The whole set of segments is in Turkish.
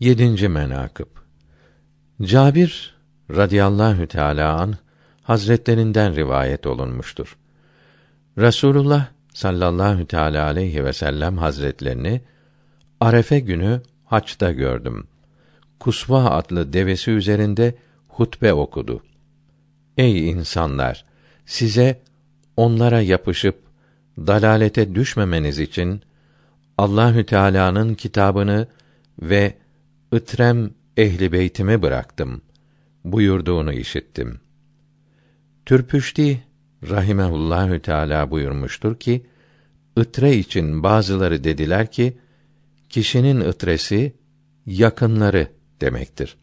Yedinci menakıb Cabir radıyallahu teala an hazretlerinden rivayet olunmuştur. Rasulullah sallallahu teala aleyhi ve sellem hazretlerini Arefe günü haçta gördüm. Kusva adlı devesi üzerinde hutbe okudu. Ey insanlar, size onlara yapışıp dalalete düşmemeniz için Allahü Teala'nın kitabını ve ıtrem ehli beytimi bıraktım buyurduğunu işittim. Türpüşti rahimehullahü teala buyurmuştur ki ıtre için bazıları dediler ki kişinin ıtresi yakınları demektir.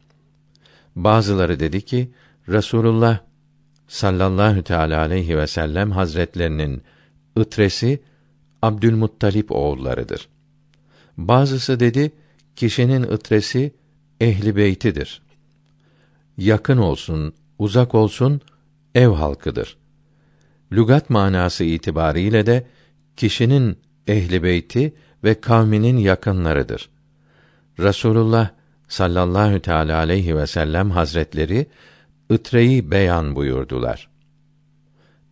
Bazıları dedi ki Resulullah sallallahu teala aleyhi ve sellem hazretlerinin ıtresi Abdülmuttalip oğullarıdır. Bazısı dedi kişinin ıtresi ehli beytidir. Yakın olsun, uzak olsun ev halkıdır. Lügat manası itibariyle de kişinin ehli beyti ve kavminin yakınlarıdır. Rasulullah sallallahu teala aleyhi ve sellem hazretleri ıtreyi beyan buyurdular.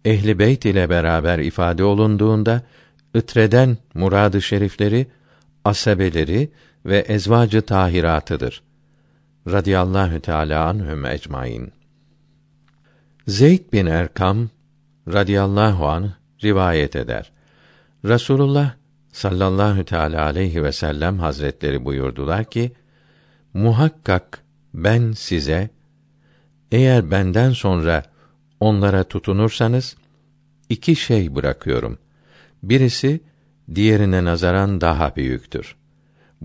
Ehli beyt ile beraber ifade olunduğunda ıtreden muradı şerifleri asabeleri ve ezvacı tahiratıdır. Radiyallahu teala anhum ecmaîn. Zeyd bin Erkam radıyallahu an rivayet eder. Rasulullah sallallahu teala aleyhi ve sellem hazretleri buyurdular ki: Muhakkak ben size eğer benden sonra onlara tutunursanız iki şey bırakıyorum. Birisi diğerine nazaran daha büyüktür.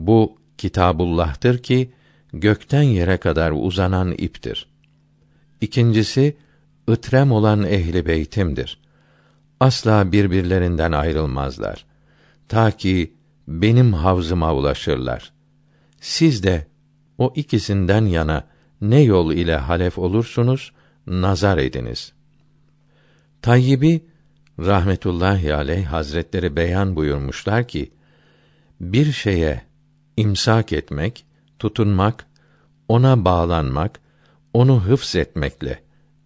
Bu Kitabullah'tır ki gökten yere kadar uzanan iptir. İkincisi ıtrem olan ehli beytimdir. Asla birbirlerinden ayrılmazlar. Ta ki benim havzıma ulaşırlar. Siz de o ikisinden yana ne yol ile halef olursunuz nazar ediniz. Tayyibi rahmetullahi aleyh hazretleri beyan buyurmuşlar ki bir şeye imsak etmek, tutunmak, ona bağlanmak, onu hıfz etmekle,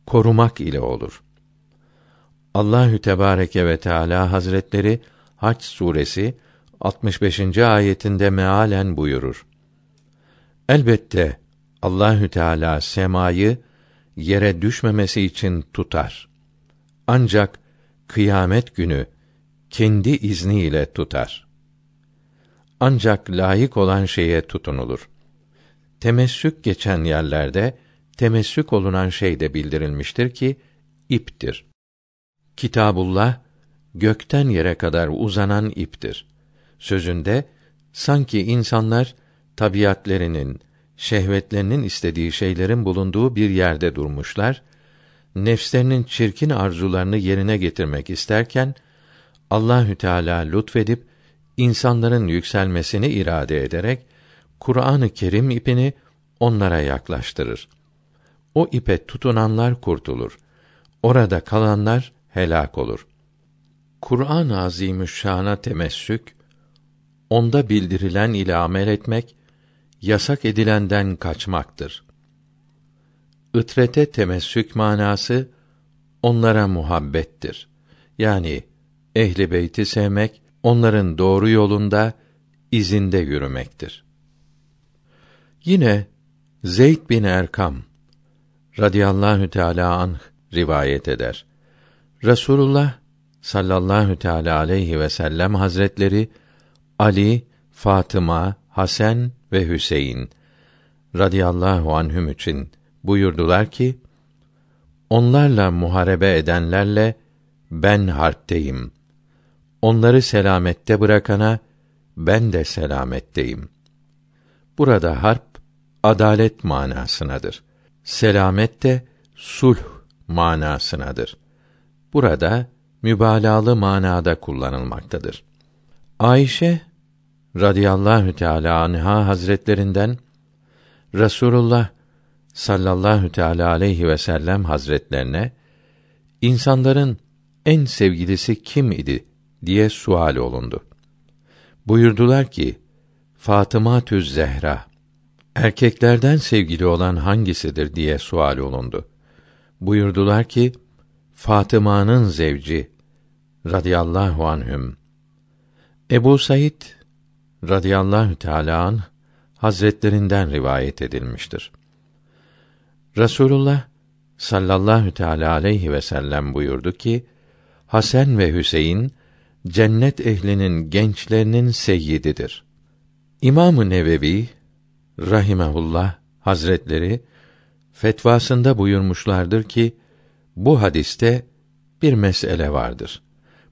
korumak ile olur. Allahü Tebareke ve Teala Hazretleri Hac suresi 65. ayetinde mealen buyurur. Elbette Allahü Teala semayı yere düşmemesi için tutar. Ancak kıyamet günü kendi izniyle tutar. Ancak layık olan şeye tutunulur. Temessük geçen yerlerde temessük olunan şey de bildirilmiştir ki iptir. Kitabullah gökten yere kadar uzanan iptir. Sözünde sanki insanlar tabiatlerinin, şehvetlerinin istediği şeylerin bulunduğu bir yerde durmuşlar nefslerinin çirkin arzularını yerine getirmek isterken Allahü Teala lütfedip insanların yükselmesini irade ederek Kur'an-ı Kerim ipini onlara yaklaştırır. O ipe tutunanlar kurtulur. Orada kalanlar helak olur. Kur'an-ı Azimüşşan'a temessük, onda bildirilen ile amel etmek, yasak edilenden kaçmaktır. Itrete temessük manası onlara muhabbettir. Yani ehli beyti sevmek, onların doğru yolunda izinde yürümektir. Yine Zeyd bin Erkam radıyallahu teala anh rivayet eder. Resulullah sallallahu teala aleyhi ve sellem hazretleri Ali, Fatıma, Hasan ve Hüseyin radıyallahu anhüm için buyurdular ki onlarla muharebe edenlerle ben harpteyim. Onları selamette bırakana ben de selametteyim. Burada harp adalet manasınadır. Selamet de sulh manasınadır. Burada mübalağalı manada kullanılmaktadır. Ayşe radıyallahu teala anha hazretlerinden Rasulullah sallallahu teala aleyhi ve sellem hazretlerine insanların en sevgilisi kim idi diye sual olundu. Buyurdular ki Fatıma Tüz Zehra Erkeklerden sevgili olan hangisidir diye sual olundu. Buyurdular ki Fatıma'nın zevci radıyallahu anhüm. Ebu Said radıyallahu teâlâ anh, hazretlerinden rivayet edilmiştir. Rasulullah sallallahu teala aleyhi ve sellem buyurdu ki Hasan ve Hüseyin cennet ehlinin gençlerinin seyyididir. İmamı Nevevi rahimehullah hazretleri fetvasında buyurmuşlardır ki bu hadiste bir mesele vardır.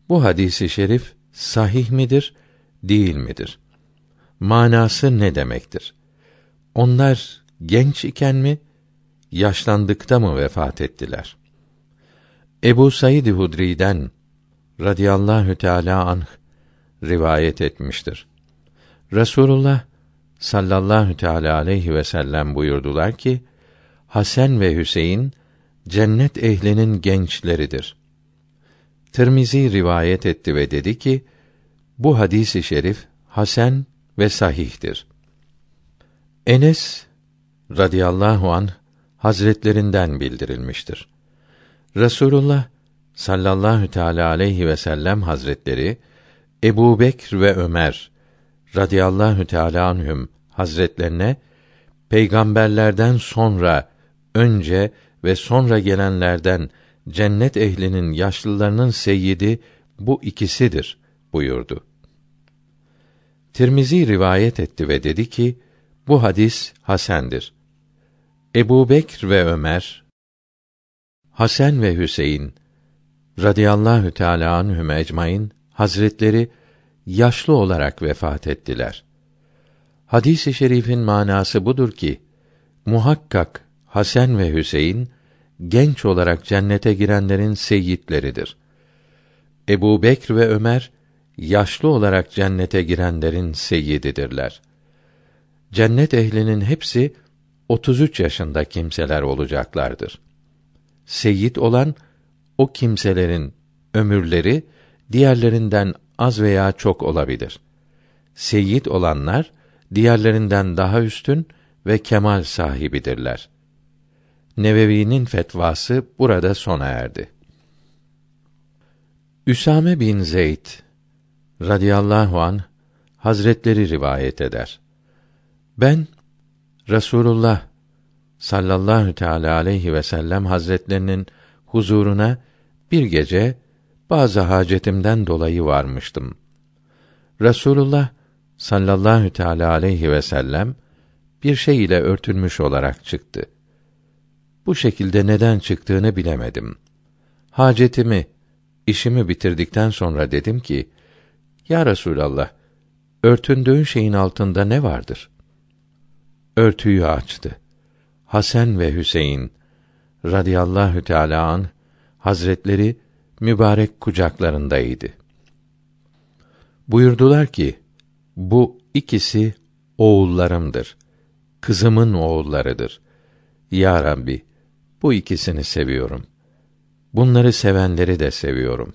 Bu hadisi şerif sahih midir, değil midir? Manası ne demektir? Onlar genç iken mi, yaşlandıkta mı vefat ettiler? Ebu Said Hudri'den radıyallahu teala anh rivayet etmiştir. Resulullah sallallahu teala aleyhi ve sellem buyurdular ki Hasan ve Hüseyin cennet ehlinin gençleridir. Tirmizi rivayet etti ve dedi ki bu hadisi şerif hasen ve sahihtir. Enes radıyallahu an hazretlerinden bildirilmiştir. Resulullah sallallahu teala aleyhi ve sellem hazretleri Ebu Bekr ve Ömer radıyallahu teala anhüm hazretlerine peygamberlerden sonra önce ve sonra gelenlerden cennet ehlinin yaşlılarının seyyidi bu ikisidir buyurdu. Tirmizi rivayet etti ve dedi ki bu hadis hasendir. Ebu Bekr ve Ömer, Hasan ve Hüseyin radıyallahu teâlâ anhüm ecmaîn hazretleri yaşlı olarak vefat ettiler. Hadis-i şerifin manası budur ki muhakkak Hasan ve Hüseyin genç olarak cennete girenlerin seyyidleridir. Ebu Bekr ve Ömer yaşlı olarak cennete girenlerin seyyididirler. Cennet ehlinin hepsi 33 yaşında kimseler olacaklardır. Seyyid olan o kimselerin ömürleri diğerlerinden az veya çok olabilir. Seyyid olanlar diğerlerinden daha üstün ve kemal sahibidirler. Nevevi'nin fetvası burada sona erdi. Üsame bin Zeyd radıyallahu an Hazretleri rivayet eder. Ben Rasulullah sallallahu teala aleyhi ve sellem Hazretlerinin huzuruna bir gece bazı hacetimden dolayı varmıştım. Rasulullah sallallahu teala aleyhi ve sellem bir şey ile örtülmüş olarak çıktı. Bu şekilde neden çıktığını bilemedim. Hacetimi, işimi bitirdikten sonra dedim ki, Ya Resulallah, örtündüğün şeyin altında ne vardır? Örtüyü açtı. Hasan ve Hüseyin radıyallahu teâlâ an hazretleri mübarek kucaklarındaydı. Buyurdular ki, bu ikisi oğullarımdır. Kızımın oğullarıdır. Ya Rabbi, bu ikisini seviyorum. Bunları sevenleri de seviyorum.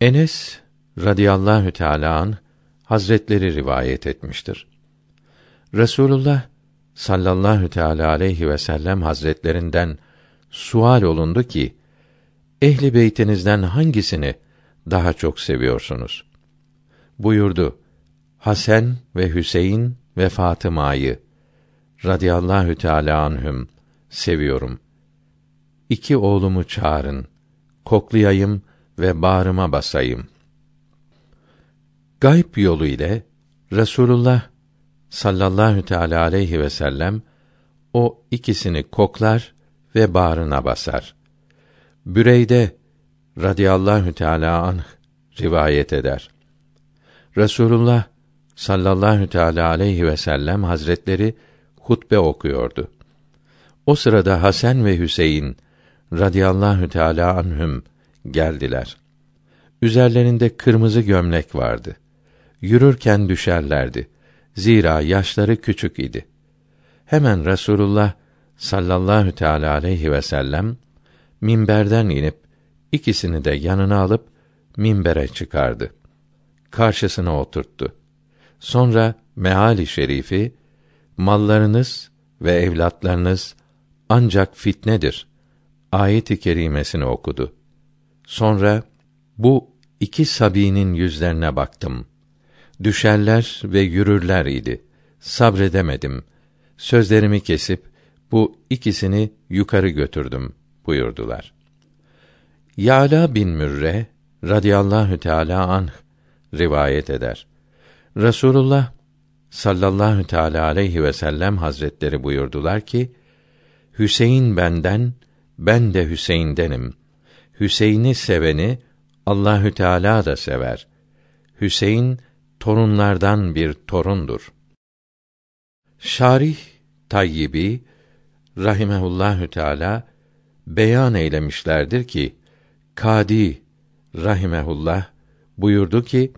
Enes radıyallahu teâlâ an hazretleri rivayet etmiştir. Resulullah sallallahu teala aleyhi ve sellem hazretlerinden sual olundu ki ehli beytinizden hangisini daha çok seviyorsunuz? Buyurdu. Hasan ve Hüseyin ve Fatıma'yı radıyallahu teala anhüm seviyorum. İki oğlumu çağırın, koklayayım ve bağrıma basayım. Gayb yolu ile Resulullah sallallahu teala aleyhi ve sellem o ikisini koklar ve bağrına basar. Büreyde radıyallahu teala anh rivayet eder. Resulullah sallallahu teala aleyhi ve sellem hazretleri hutbe okuyordu. O sırada Hasan ve Hüseyin radıyallahu teala anhüm geldiler. Üzerlerinde kırmızı gömlek vardı. Yürürken düşerlerdi. Zira yaşları küçük idi. Hemen Resulullah sallallahu teala aleyhi ve sellem minberden inip ikisini de yanına alıp minbere çıkardı. Karşısına oturttu. Sonra meali şerifi mallarınız ve evlatlarınız ancak fitnedir. Ayet-i kerimesini okudu. Sonra bu iki sabinin yüzlerine baktım. Düşerler ve yürürler idi. Sabredemedim. Sözlerimi kesip bu ikisini yukarı götürdüm buyurdular. Yala bin Mürre radıyallahu teala anh rivayet eder. Resulullah sallallahu teala aleyhi ve sellem hazretleri buyurdular ki Hüseyin benden ben de Hüseyin'denim. Hüseyin'i seveni Allahü Teala da sever. Hüseyin torunlardan bir torundur. Şarih Tayyibi rahimehullahü teala beyan eylemişlerdir ki Kadi rahimehullah buyurdu ki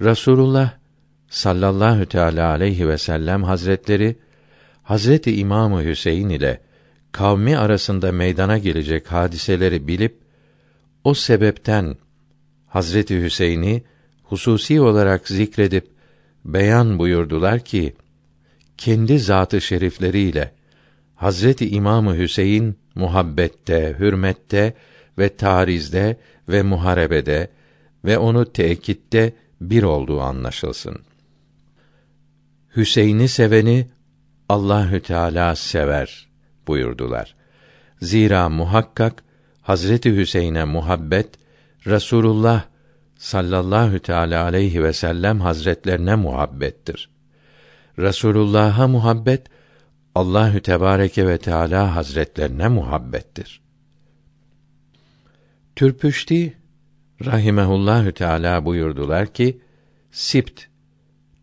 Rasulullah sallallahu teala aleyhi ve sellem hazretleri Hazreti İmamı Hüseyin ile kavmi arasında meydana gelecek hadiseleri bilip o sebepten Hazreti Hüseyin'i hususi olarak zikredip beyan buyurdular ki kendi zatı şerifleriyle Hazreti İmamı Hüseyin muhabbette, hürmette ve tarizde ve muharebede ve onu tekitte bir olduğu anlaşılsın. Hüseyin'i seveni Allahü Teala sever buyurdular. Zira muhakkak Hazreti Hüseyin'e muhabbet Resulullah sallallahu teala aleyhi ve sellem hazretlerine muhabbettir. Resulullah'a muhabbet Allahü Tebareke ve Teala Hazretlerine muhabbettir. Türpüşti rahimehullahü teala buyurdular ki Sipt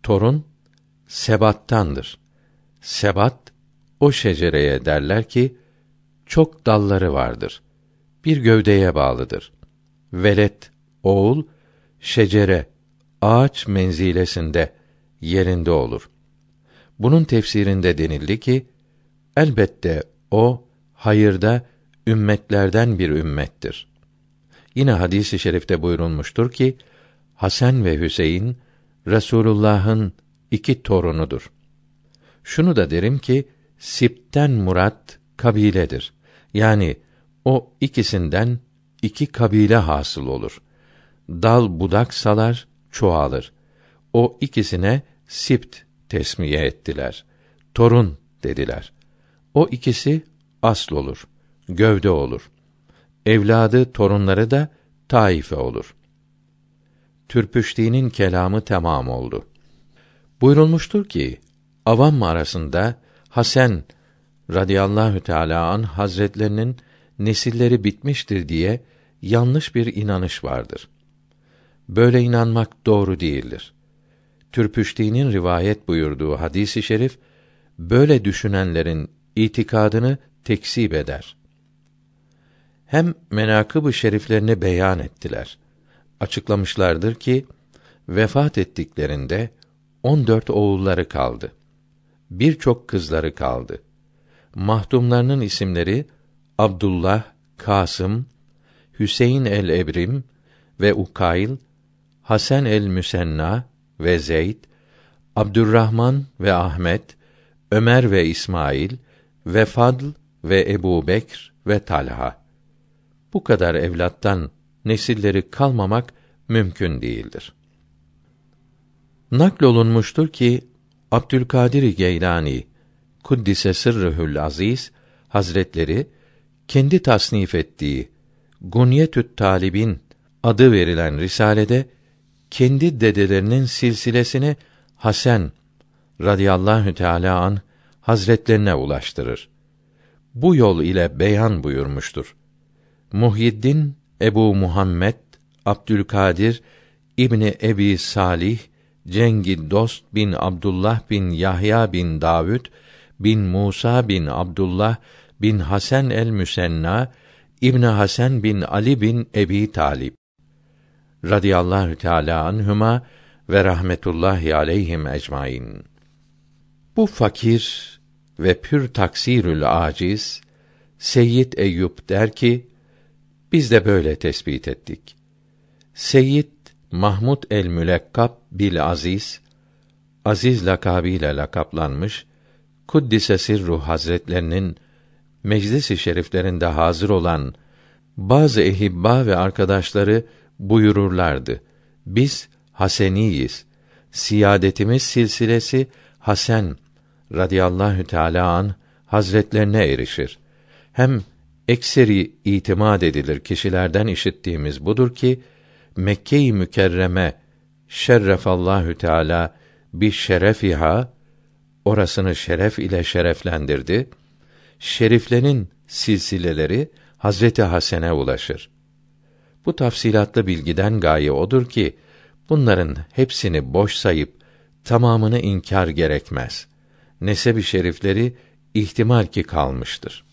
torun sebattandır. Sebat o şecereye derler ki çok dalları vardır. Bir gövdeye bağlıdır. Velet oğul şecere ağaç menzilesinde yerinde olur. Bunun tefsirinde denildi ki elbette o hayırda ümmetlerden bir ümmettir. Yine hadisi i şerifte buyurulmuştur ki Hasan ve Hüseyin Resulullah'ın iki torunudur. Şunu da derim ki Sipten murat kabiledir. Yani o ikisinden iki kabile hasıl olur. Dal budak salar, çoğalır. O ikisine Sipt tesmiye ettiler. Torun dediler. O ikisi asl olur, gövde olur. Evladı, torunları da taife olur. Türpüşti'nin kelamı tamam oldu. Buyurulmuştur ki, avam arasında Hasan radıyallahu teala an hazretlerinin nesilleri bitmiştir diye yanlış bir inanış vardır. Böyle inanmak doğru değildir. Türpüşti'nin rivayet buyurduğu hadisi şerif böyle düşünenlerin itikadını tekzip eder. Hem menakıb-ı şeriflerini beyan ettiler. Açıklamışlardır ki vefat ettiklerinde on dört oğulları kaldı. Birçok kızları kaldı. Mahdumlarının isimleri Abdullah, Kasım, Hüseyin el-Ebrim ve Ukayl, Hasan el-Müsenna, ve Zeyd, Abdurrahman ve Ahmet, Ömer ve İsmail ve Fadl ve Ebu Bekr ve Talha. Bu kadar evlattan nesilleri kalmamak mümkün değildir. Naklolunmuştur ki Abdülkadir Geylani Kuddise Sırrıhül Aziz Hazretleri kendi tasnif ettiği Gunyetü't Talibin adı verilen risalede kendi dedelerinin silsilesini Hasan radıyallahu teala an hazretlerine ulaştırır. Bu yol ile beyan buyurmuştur. Muhyiddin Ebu Muhammed Abdülkadir İbni Ebi Salih Cengi Dost bin Abdullah bin Yahya bin Davud bin Musa bin Abdullah bin Hasan el Müsenna İbni Hasan bin Ali bin Ebi Talib radıyallahu teala anhuma ve rahmetullahi aleyhim ecmaîn. Bu fakir ve pür taksirül aciz Seyyid Eyüp der ki biz de böyle tespit ettik. Seyyid Mahmud el Mülekkab bil Aziz Aziz lakabıyla lakaplanmış Kuddise Sirruh Hazretlerinin meclis-i şeriflerinde hazır olan bazı ehibba ve arkadaşları buyururlardı. Biz Haseniyiz. Siyadetimiz silsilesi Hasan radıyallahu teala an hazretlerine erişir. Hem ekseri itimat edilir kişilerden işittiğimiz budur ki Mekke-i Mükerreme şerrefallahu teala bir şerefiha orasını şeref ile şereflendirdi. Şeriflerin silsileleri Hazreti Hasen'e ulaşır. Bu tafsilatlı bilgiden gaye odur ki bunların hepsini boş sayıp tamamını inkar gerekmez. Nesebi şerifleri ihtimal ki kalmıştır.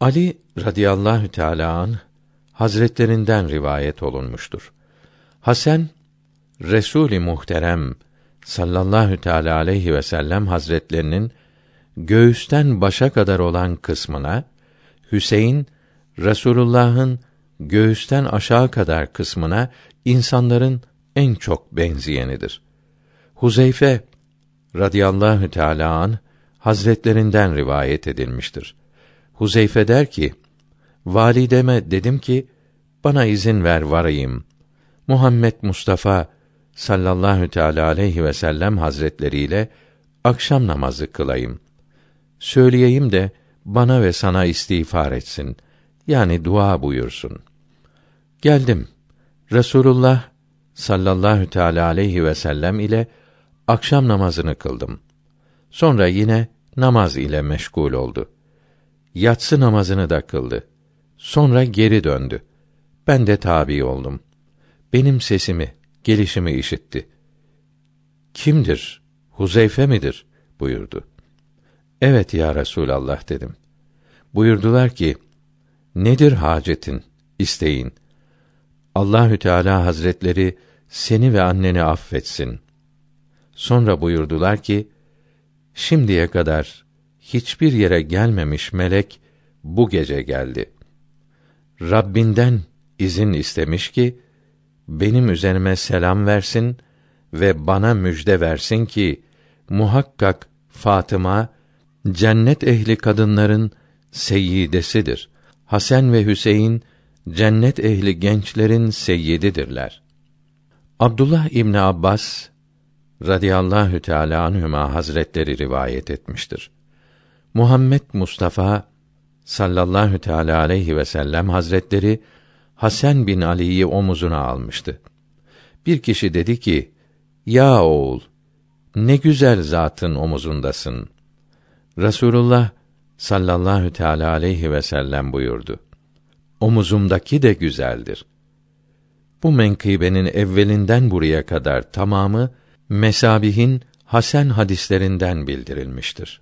Ali radıyallahu teala an hazretlerinden rivayet olunmuştur. Hasan Resul-i Muhterem sallallahu teala aleyhi ve sellem hazretlerinin göğüsten başa kadar olan kısmına Hüseyin Resulullah'ın göğüsten aşağı kadar kısmına insanların en çok benzeyenidir. Huzeyfe radıyallahu teala an hazretlerinden rivayet edilmiştir. Huzeyfe der ki: Valideme dedim ki bana izin ver varayım. Muhammed Mustafa sallallahu teala aleyhi ve sellem hazretleriyle akşam namazı kılayım. Söyleyeyim de bana ve sana istiğfar etsin. Yani dua buyursun. Geldim. Resulullah sallallahu teala aleyhi ve sellem ile akşam namazını kıldım. Sonra yine namaz ile meşgul oldu. Yatsı namazını da kıldı. Sonra geri döndü. Ben de tabi oldum. Benim sesimi, gelişimi işitti. Kimdir? Huzeyfe midir? buyurdu. Evet ya Resulallah dedim. Buyurdular ki: Nedir hacetin, isteğin? Allahü Teala Hazretleri seni ve anneni affetsin. Sonra buyurdular ki: Şimdiye kadar hiçbir yere gelmemiş melek bu gece geldi. Rabbinden izin istemiş ki benim üzerime selam versin ve bana müjde versin ki muhakkak Fatıma cennet ehli kadınların seyyidesidir. Hasan ve Hüseyin cennet ehli gençlerin seyyididirler. Abdullah İbni Abbas radıyallahu teala anhuma hazretleri rivayet etmiştir. Muhammed Mustafa sallallahu teala aleyhi ve sellem hazretleri Hasan bin Ali'yi omuzuna almıştı. Bir kişi dedi ki: "Ya oğul, ne güzel zatın omuzundasın." Resulullah sallallahu teala aleyhi ve sellem buyurdu. Omuzumdaki de güzeldir. Bu menkıbenin evvelinden buraya kadar tamamı Mesabihin Hasan hadislerinden bildirilmiştir.